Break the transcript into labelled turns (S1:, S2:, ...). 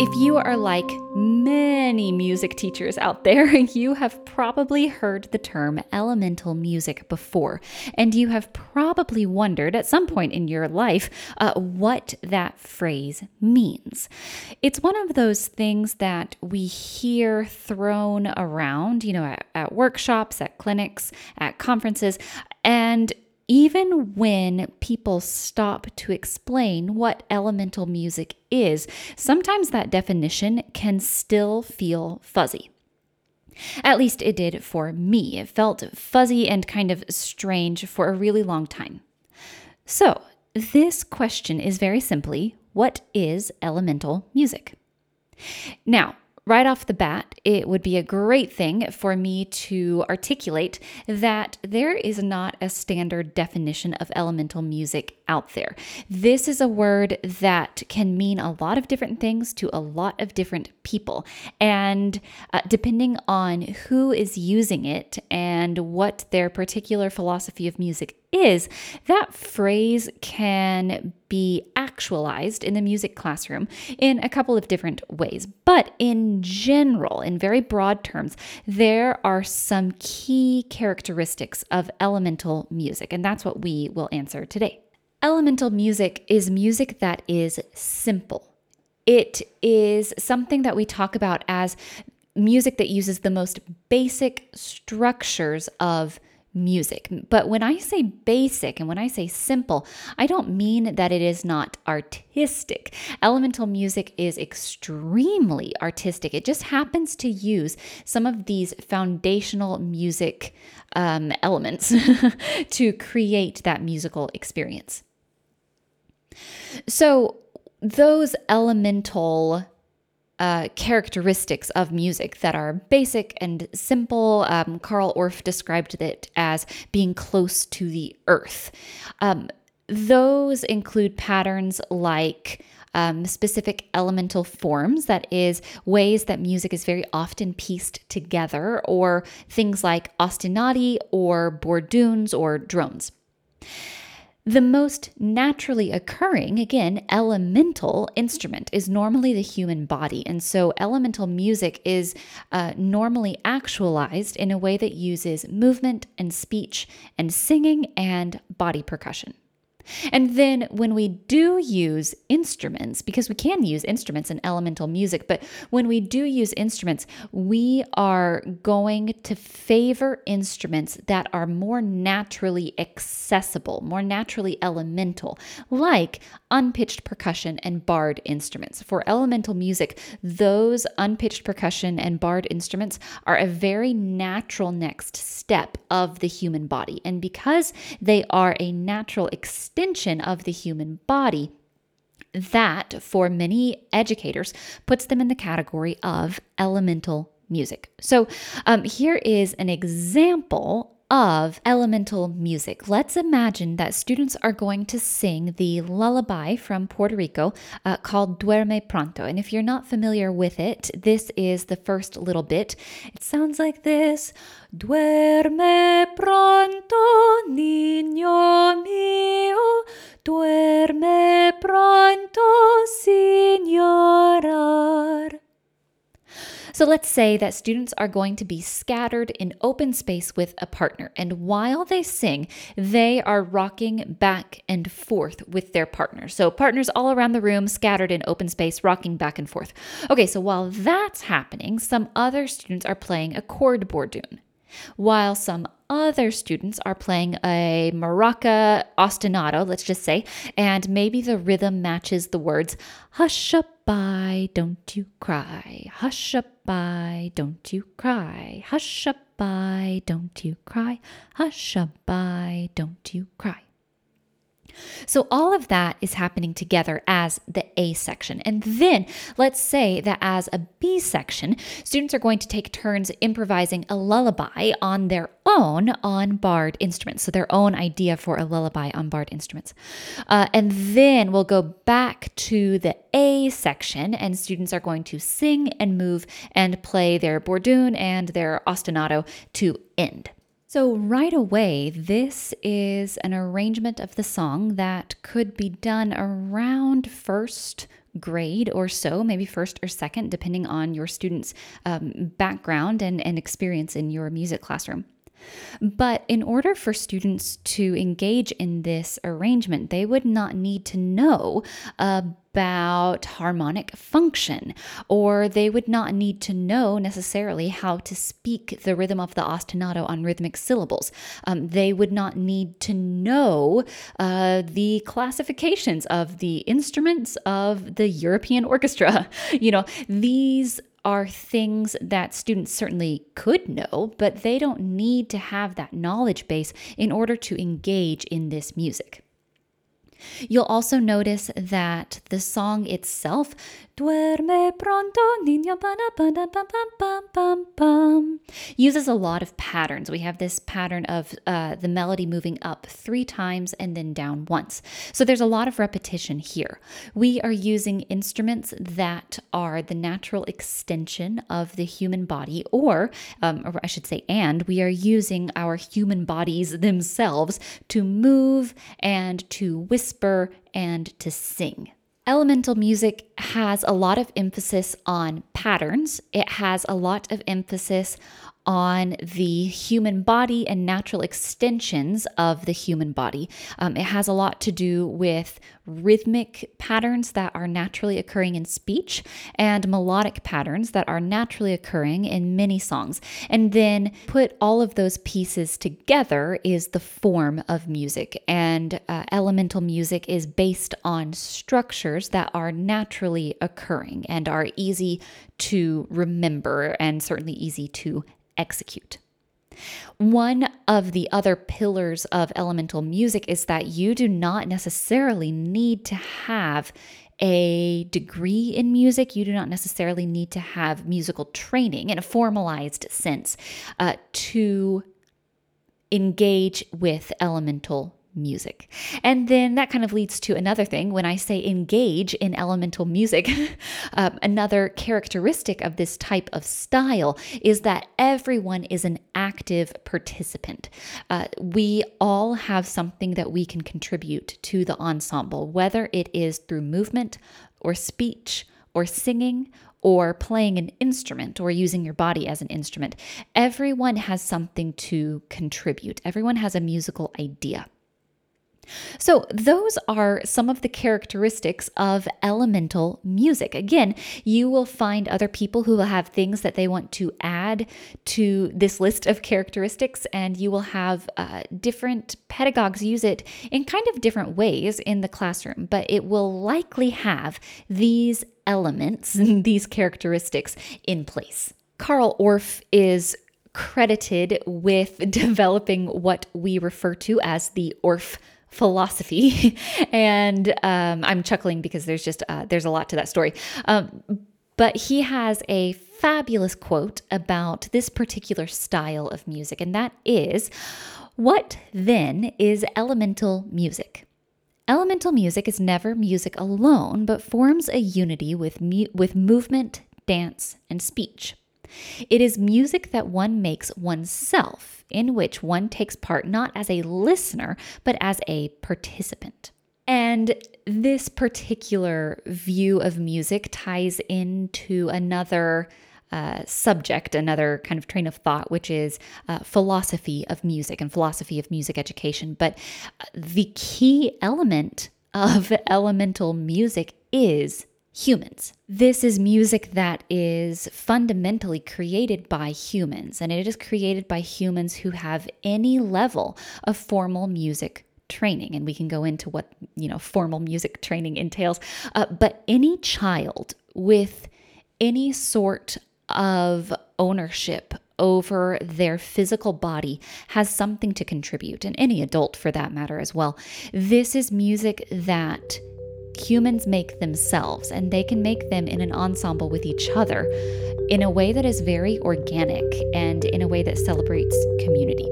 S1: If you are like many music teachers out there, you have probably heard the term elemental music before, and you have probably wondered at some point in your life uh, what that phrase means. It's one of those things that we hear thrown around, you know, at, at workshops, at clinics, at conferences, and even when people stop to explain what elemental music is, sometimes that definition can still feel fuzzy. At least it did for me. It felt fuzzy and kind of strange for a really long time. So, this question is very simply what is elemental music? Now, right off the bat, it would be a great thing for me to articulate that there is not a standard definition of elemental music out there. This is a word that can mean a lot of different things to a lot of different people. And uh, depending on who is using it and what their particular philosophy of music is, that phrase can be actualized in the music classroom in a couple of different ways. But in general, in very broad terms, there are some key characteristics of elemental music, and that's what we will answer today. Elemental music is music that is simple. It is something that we talk about as music that uses the most basic structures of music. But when I say basic and when I say simple, I don't mean that it is not artistic. Elemental music is extremely artistic. It just happens to use some of these foundational music um, elements to create that musical experience. So, those elemental uh, characteristics of music that are basic and simple. Um, Carl Orff described it as being close to the earth. Um, those include patterns like um, specific elemental forms, that is, ways that music is very often pieced together, or things like ostinati or borduns or drones. The most naturally occurring, again, elemental instrument is normally the human body. And so elemental music is uh, normally actualized in a way that uses movement and speech and singing and body percussion. And then when we do use instruments, because we can use instruments in elemental music, but when we do use instruments, we are going to favor instruments that are more naturally accessible, more naturally elemental, like unpitched percussion and barred instruments. For elemental music, those unpitched percussion and barred instruments are a very natural next step of the human body. And because they are a natural extension, extension of the human body. That, for many educators, puts them in the category of elemental music. So, um, here is an example of elemental music. Let's imagine that students are going to sing the lullaby from Puerto Rico uh, called Duerme Pronto. And if you're not familiar with it, this is the first little bit. It sounds like this Duerme pronto, So let's say that students are going to be scattered in open space with a partner, and while they sing, they are rocking back and forth with their partner. So partners all around the room, scattered in open space, rocking back and forth. Okay, so while that's happening, some other students are playing a chord bordun while some other students are playing a maraca ostinato, let's just say, and maybe the rhythm matches the words hush up by, don't you cry, hush up by, don't you cry, hush up by, don't you cry, hush up by, don't you cry. So, all of that is happening together as the A section. And then let's say that as a B section, students are going to take turns improvising a lullaby on their own on barred instruments. So, their own idea for a lullaby on barred instruments. Uh, and then we'll go back to the A section, and students are going to sing and move and play their bordun and their ostinato to end. So, right away, this is an arrangement of the song that could be done around first grade or so, maybe first or second, depending on your student's um, background and, and experience in your music classroom. But in order for students to engage in this arrangement, they would not need to know about harmonic function, or they would not need to know necessarily how to speak the rhythm of the ostinato on rhythmic syllables. Um, they would not need to know uh, the classifications of the instruments of the European orchestra. You know, these are things that students certainly could know, but they don't need to have that knowledge base in order to engage in this music. You'll also notice that the song itself, Duerme pronto, niño, uses a lot of patterns. We have this pattern of uh, the melody moving up three times and then down once. So there's a lot of repetition here. We are using instruments that are the natural extension of the human body, or, um, or I should say, and we are using our human bodies themselves to move and to whisper and to sing. Elemental music has a lot of emphasis on patterns. It has a lot of emphasis on the human body and natural extensions of the human body. Um, it has a lot to do with rhythmic patterns that are naturally occurring in speech and melodic patterns that are naturally occurring in many songs. And then put all of those pieces together is the form of music. And uh, elemental music is based on structures that are naturally occurring and are easy to remember and certainly easy to execute. One of the other pillars of elemental music is that you do not necessarily need to have a degree in music. You do not necessarily need to have musical training in a formalized sense uh, to engage with elemental music. And then that kind of leads to another thing. When I say engage in elemental music, um, another characteristic of this type of style is that everyone is an active participant. Uh, we all have something that we can contribute to the ensemble, whether it is through movement or speech or singing or playing an instrument or using your body as an instrument. Everyone has something to contribute, everyone has a musical idea. So, those are some of the characteristics of elemental music. Again, you will find other people who will have things that they want to add to this list of characteristics, and you will have uh, different pedagogues use it in kind of different ways in the classroom, but it will likely have these elements, and these characteristics in place. Carl Orff is credited with developing what we refer to as the Orff philosophy, and um, I'm chuckling because there's just uh, there's a lot to that story. Um, but he has a fabulous quote about this particular style of music, and that is, "What then is elemental music?" Elemental music is never music alone, but forms a unity with, mu- with movement, dance, and speech. It is music that one makes oneself, in which one takes part not as a listener, but as a participant. And this particular view of music ties into another uh, subject, another kind of train of thought, which is uh, philosophy of music and philosophy of music education. But uh, the key element of elemental music is humans. This is music that is fundamentally created by humans, and it is created by humans who have any level of formal music training. And we can go into what you know formal music training entails. Uh, but any child with any sort of ownership over their physical body has something to contribute and any adult for that matter as well. This is music that humans make themselves, and they can make them in an ensemble with each other in a way that is very organic and in a way that celebrates community.